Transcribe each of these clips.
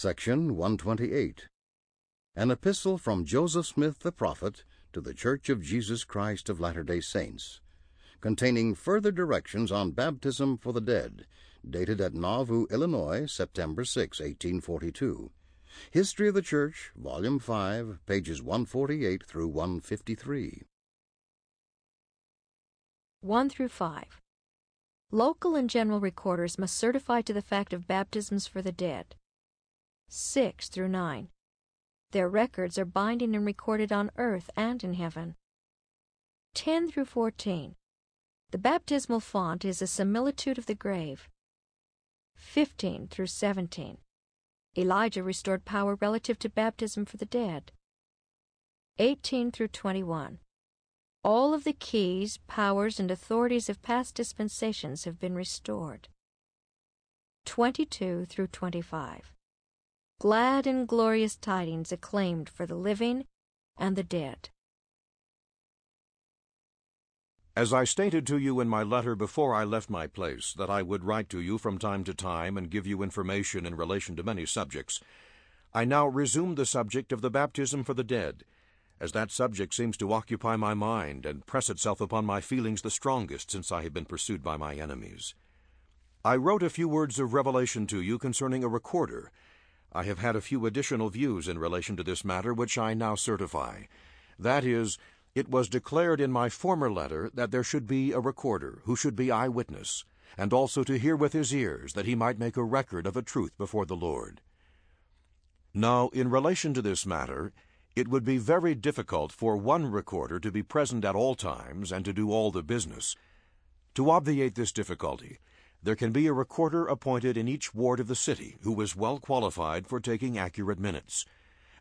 Section 128. An Epistle from Joseph Smith the Prophet to the Church of Jesus Christ of Latter day Saints, containing further directions on baptism for the dead, dated at Nauvoo, Illinois, September 6, 1842. History of the Church, Volume 5, pages 148 through 153. 1 through 5. Local and general recorders must certify to the fact of baptisms for the dead. 6 through 9. Their records are binding and recorded on earth and in heaven. 10 through 14. The baptismal font is a similitude of the grave. 15 through 17. Elijah restored power relative to baptism for the dead. 18 through 21. All of the keys, powers, and authorities of past dispensations have been restored. 22 through 25 glad and glorious tidings acclaimed for the living and the dead. As I stated to you in my letter before I left my place that I would write to you from time to time and give you information in relation to many subjects, I now resume the subject of the baptism for the dead, as that subject seems to occupy my mind and press itself upon my feelings the strongest since I have been pursued by my enemies. I wrote a few words of revelation to you concerning a recorder I have had a few additional views in relation to this matter which I now certify. That is, it was declared in my former letter that there should be a recorder who should be eyewitness, and also to hear with his ears that he might make a record of a truth before the Lord. Now, in relation to this matter, it would be very difficult for one recorder to be present at all times and to do all the business. To obviate this difficulty, there can be a recorder appointed in each ward of the city who is well qualified for taking accurate minutes.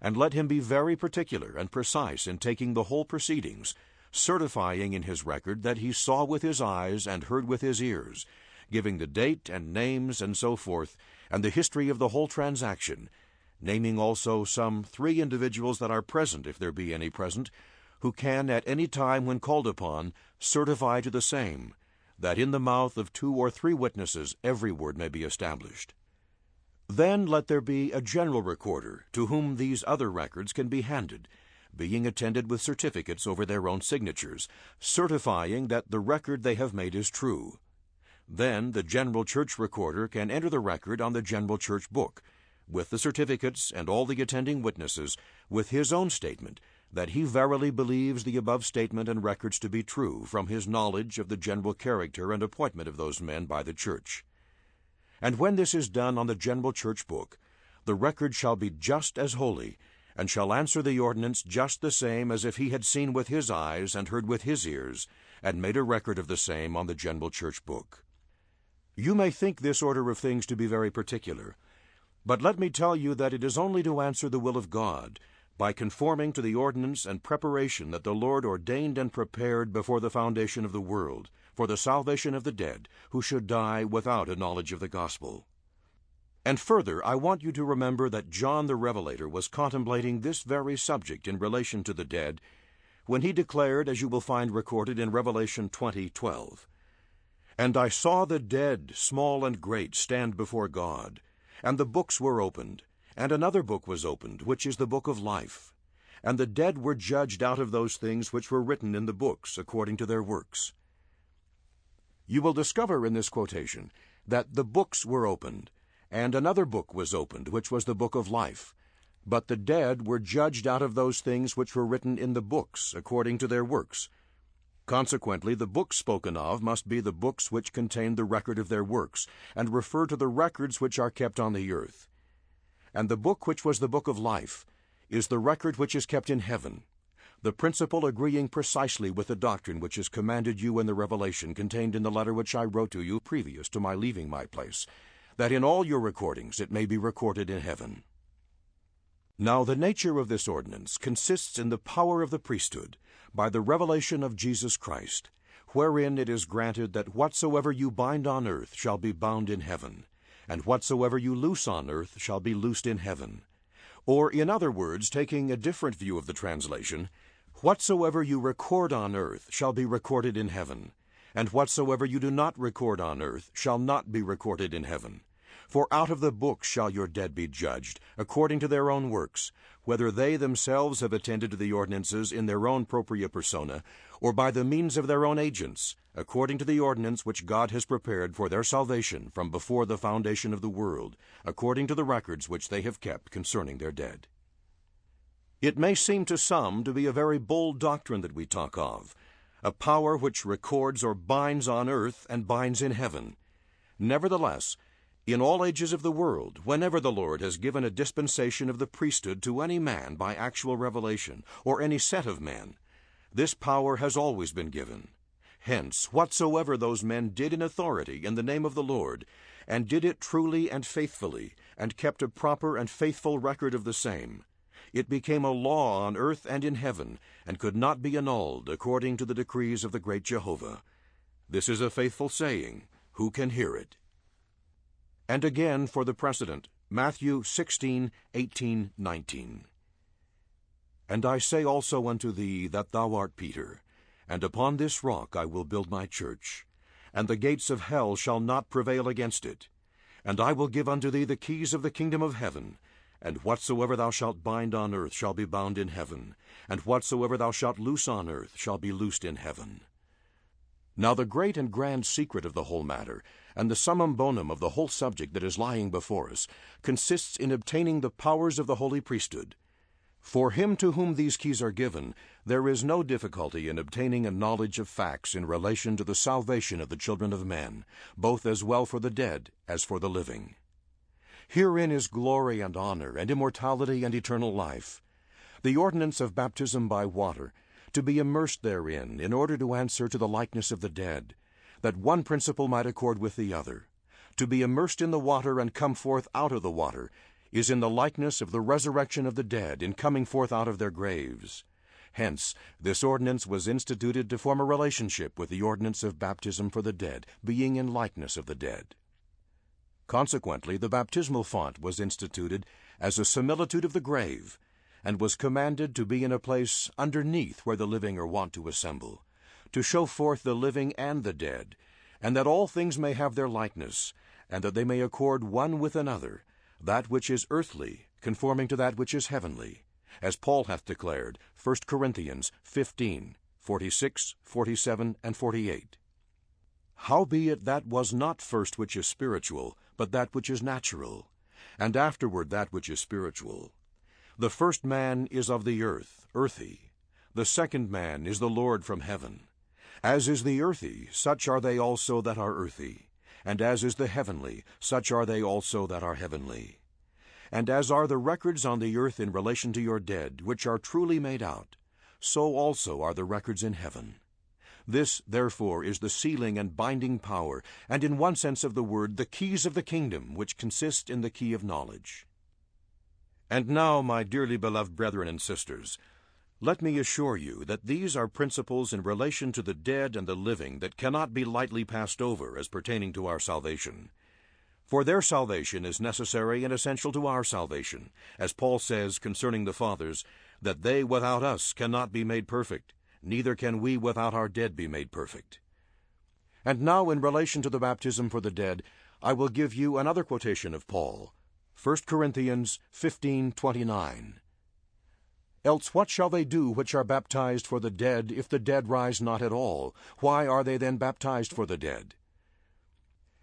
And let him be very particular and precise in taking the whole proceedings, certifying in his record that he saw with his eyes and heard with his ears, giving the date and names and so forth, and the history of the whole transaction, naming also some three individuals that are present, if there be any present, who can at any time when called upon certify to the same that in the mouth of two or three witnesses every word may be established. Then let there be a general recorder to whom these other records can be handed, being attended with certificates over their own signatures, certifying that the record they have made is true. Then the general church recorder can enter the record on the general church book, with the certificates and all the attending witnesses, with his own statement, that he verily believes the above statement and records to be true from his knowledge of the general character and appointment of those men by the church. And when this is done on the general church book, the record shall be just as holy, and shall answer the ordinance just the same as if he had seen with his eyes and heard with his ears, and made a record of the same on the general church book. You may think this order of things to be very particular, but let me tell you that it is only to answer the will of God, by conforming to the ordinance and preparation that the Lord ordained and prepared before the foundation of the world, for the salvation of the dead, who should die without a knowledge of the gospel. And further, I want you to remember that John the Revelator was contemplating this very subject in relation to the dead when he declared, as you will find recorded in Revelation 20:12, And I saw the dead, small and great, stand before God, and the books were opened, and another book was opened, which is the book of life. And the dead were judged out of those things which were written in the books, according to their works. You will discover in this quotation that the books were opened, and another book was opened, which was the book of life. But the dead were judged out of those things which were written in the books, according to their works. Consequently, the books spoken of must be the books which contain the record of their works, and refer to the records which are kept on the earth. And the book which was the book of life is the record which is kept in heaven, the principle agreeing precisely with the doctrine which is commanded you in the revelation contained in the letter which I wrote to you previous to my leaving my place, that in all your recordings it may be recorded in heaven. Now the nature of this ordinance consists in the power of the priesthood, by the revelation of Jesus Christ, wherein it is granted that whatsoever you bind on earth shall be bound in heaven, and whatsoever you loose on earth shall be loosed in heaven. Or, in other words, taking a different view of the translation, whatsoever you record on earth shall be recorded in heaven, and whatsoever you do not record on earth shall not be recorded in heaven. For out of the book shall your dead be judged, according to their own works, whether they themselves have attended to the ordinances in their own propria persona, or by the means of their own agents, according to the ordinance which God has prepared for their salvation from before the foundation of the world, according to the records which they have kept concerning their dead. It may seem to some to be a very bold doctrine that we talk of, a power which records or binds on earth and binds in heaven. Nevertheless, in all ages of the world, whenever the Lord has given a dispensation of the priesthood to any man by actual revelation, or any set of men, this power has always been given. Hence, whatsoever those men did in authority in the name of the Lord, and did it truly and faithfully, and kept a proper and faithful record of the same, it became a law on earth and in heaven, and could not be annulled according to the decrees of the great Jehovah. This is a faithful saying. Who can hear it? And again for the precedent, Matthew 16, 18, 19. And I say also unto thee that thou art Peter, and upon this rock I will build my church, and the gates of hell shall not prevail against it. And I will give unto thee the keys of the kingdom of heaven. And whatsoever thou shalt bind on earth shall be bound in heaven, and whatsoever thou shalt loose on earth shall be loosed in heaven. Now the great and grand secret of the whole matter, and the summum bonum of the whole subject that is lying before us, consists in obtaining the powers of the holy priesthood. For him to whom these keys are given, there is no difficulty in obtaining a knowledge of facts in relation to the salvation of the children of men, both as well for the dead as for the living. Herein is glory and honor, and immortality and eternal life. The ordinance of baptism by water, to be immersed therein, in order to answer to the likeness of the dead, that one principle might accord with the other. To be immersed in the water and come forth out of the water is in the likeness of the resurrection of the dead in coming forth out of their graves. Hence, this ordinance was instituted to form a relationship with the ordinance of baptism for the dead, being in likeness of the dead. Consequently, the baptismal font was instituted as a similitude of the grave, and was commanded to be in a place underneath where the living are wont to assemble, to show forth the living and the dead, and that all things may have their likeness, and that they may accord one with another, that which is earthly conforming to that which is heavenly, as Paul hath declared, 1 Corinthians 15, 46, 47, and 48. Howbeit that was not first which is spiritual, but that which is natural, and afterward that which is spiritual. The first man is of the earth, earthy. The second man is the Lord from heaven. As is the earthy, such are they also that are earthy. And as is the heavenly, such are they also that are heavenly. And as are the records on the earth in relation to your dead, which are truly made out, so also are the records in heaven. This, therefore, is the sealing and binding power, and in one sense of the word, the keys of the kingdom, which consist in the key of knowledge. And now, my dearly beloved brethren and sisters, let me assure you that these are principles in relation to the dead and the living that cannot be lightly passed over as pertaining to our salvation. For their salvation is necessary and essential to our salvation, as Paul says concerning the fathers, that they without us cannot be made perfect neither can we without our dead be made perfect. And now, in relation to the baptism for the dead, I will give you another quotation of Paul, 1 Corinthians 15:29. Else what shall they do which are baptized for the dead, if the dead rise not at all? Why are they then baptized for the dead?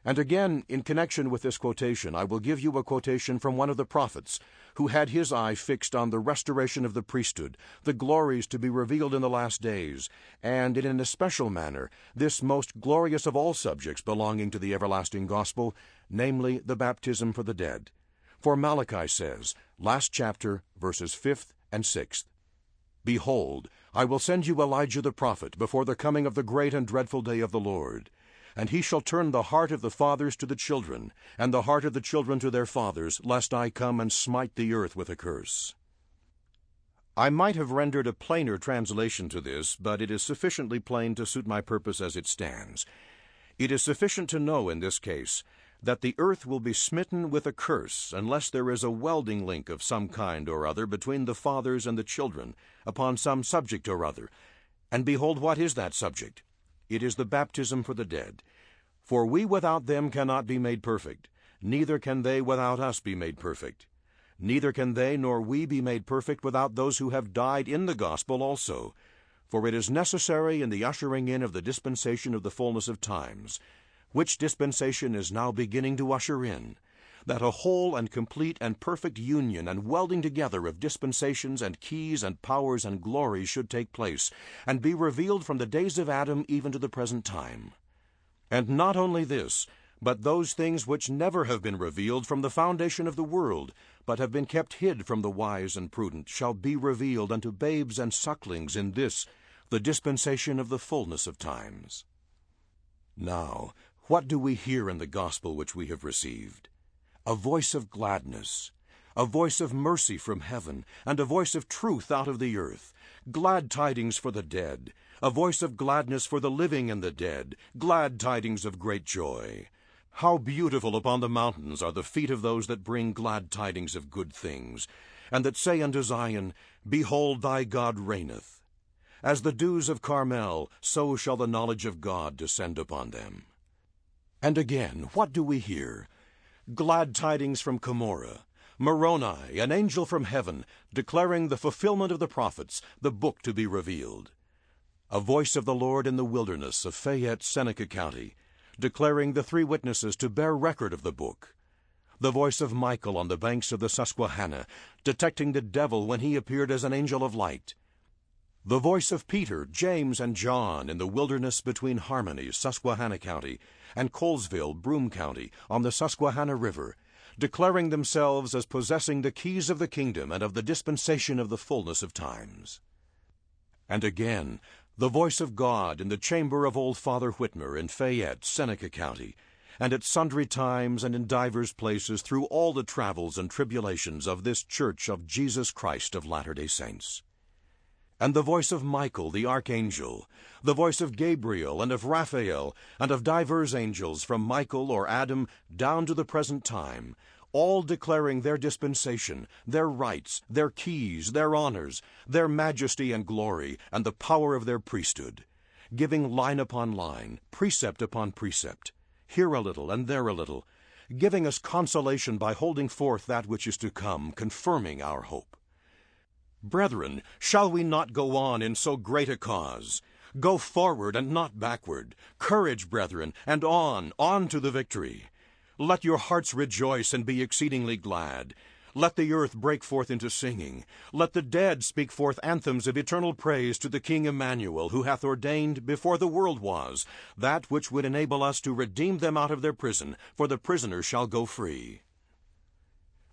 And again, in connection with this quotation, I will give you a quotation from one of the prophets, who had his eye fixed on the restoration of the priesthood, the glories to be revealed in the last days, and in an especial manner, this most glorious of all subjects belonging to the everlasting gospel, namely the baptism for the dead. For Malachi says, last chapter, verses 5th and 6th, Behold, I will send you Elijah the prophet before the coming of the great and dreadful day of the Lord. And he shall turn the heart of the fathers to the children, and the heart of the children to their fathers, lest I come and smite the earth with a curse. I might have rendered a plainer translation to this, but it is sufficiently plain to suit my purpose as it stands. It is sufficient to know in this case that the earth will be smitten with a curse unless there is a welding link of some kind or other between the fathers and the children upon some subject or other. And behold, what is that subject? It is the baptism for the dead. For we without them cannot be made perfect, neither can they without us be made perfect. Neither can they nor we be made perfect without those who have died in the gospel also. For it is necessary in the ushering in of the dispensation of the fullness of times, which dispensation is now beginning to usher in, that a whole and complete and perfect union and welding together of dispensations and keys and powers and glories should take place, and be revealed from the days of Adam even to the present time. And not only this, but those things which never have been revealed from the foundation of the world, but have been kept hid from the wise and prudent, shall be revealed unto babes and sucklings in this, the dispensation of the fullness of times. Now, what do we hear in the gospel which we have received? A voice of gladness, a voice of mercy from heaven, and a voice of truth out of the earth, glad tidings for the dead, a voice of gladness for the living and the dead, glad tidings of great joy. How beautiful upon the mountains are the feet of those that bring glad tidings of good things, and that say unto Zion, Behold, thy God reigneth. As the dews of Carmel, so shall the knowledge of God descend upon them. And again, what do we hear? Glad tidings from Cumorah, Moroni, an angel from heaven, declaring the fulfillment of the prophets, the book to be revealed. A voice of the Lord in the wilderness of Fayette, Seneca County, declaring the three witnesses to bear record of the book. The voice of Michael on the banks of the Susquehanna, detecting the devil when he appeared as an angel of light. The voice of Peter, James, and John in the wilderness between Harmony, Susquehanna County, and Colesville, Broome County, on the Susquehanna River, declaring themselves as possessing the keys of the kingdom and of the dispensation of the fullness of times. And again, the voice of God in the chamber of old Father Whitmer in Fayette, Seneca County, and at sundry times and in divers places through all the travels and tribulations of this Church of Jesus Christ of Latter day Saints. And the voice of Michael the archangel, the voice of Gabriel and of Raphael, and of divers angels from Michael or Adam down to the present time, all declaring their dispensation, their rights, their keys, their honors, their majesty and glory, and the power of their priesthood, giving line upon line, precept upon precept, here a little and there a little, giving us consolation by holding forth that which is to come, confirming our hope. Brethren, shall we not go on in so great a cause? Go forward and not backward. Courage, brethren, and on, on to the victory. Let your hearts rejoice and be exceedingly glad. Let the earth break forth into singing. Let the dead speak forth anthems of eternal praise to the King Emmanuel, who hath ordained, before the world was, that which would enable us to redeem them out of their prison, for the prisoners shall go free.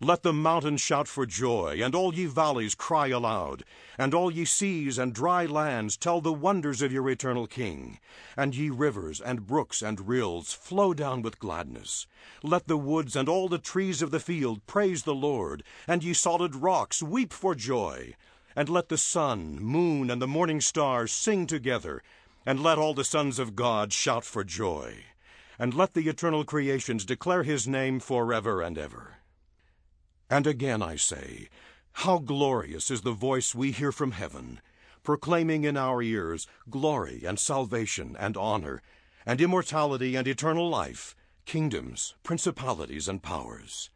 Let the mountains shout for joy, and all ye valleys cry aloud, and all ye seas and dry lands tell the wonders of your eternal King. And ye rivers and brooks and rills flow down with gladness. Let the woods and all the trees of the field praise the Lord, and ye solid rocks weep for joy. And let the sun, moon, and the morning stars sing together, and let all the sons of God shout for joy. And let the eternal creations declare his name forever and ever. And again I say, how glorious is the voice we hear from heaven, proclaiming in our ears glory and salvation and honor, and immortality and eternal life, kingdoms, principalities, and powers.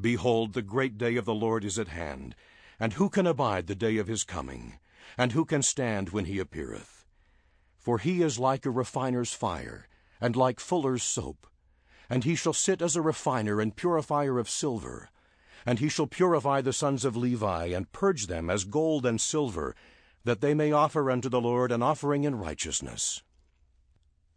Behold, the great day of the Lord is at hand, and who can abide the day of his coming? And who can stand when he appeareth? For he is like a refiner's fire, and like fuller's soap. And he shall sit as a refiner and purifier of silver, and he shall purify the sons of Levi, and purge them as gold and silver, that they may offer unto the Lord an offering in righteousness.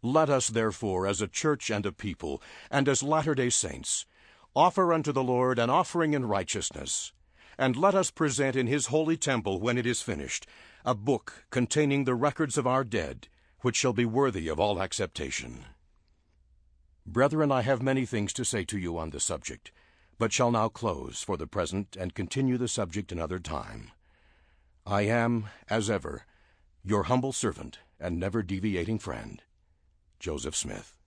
Let us therefore, as a church and a people, and as latter day saints, offer unto the Lord an offering in righteousness, and let us present in his holy temple, when it is finished, a book containing the records of our dead, which shall be worthy of all acceptation. Brethren, I have many things to say to you on the subject but shall now close for the present and continue the subject another time. I am, as ever, your humble servant and never deviating friend, Joseph Smith.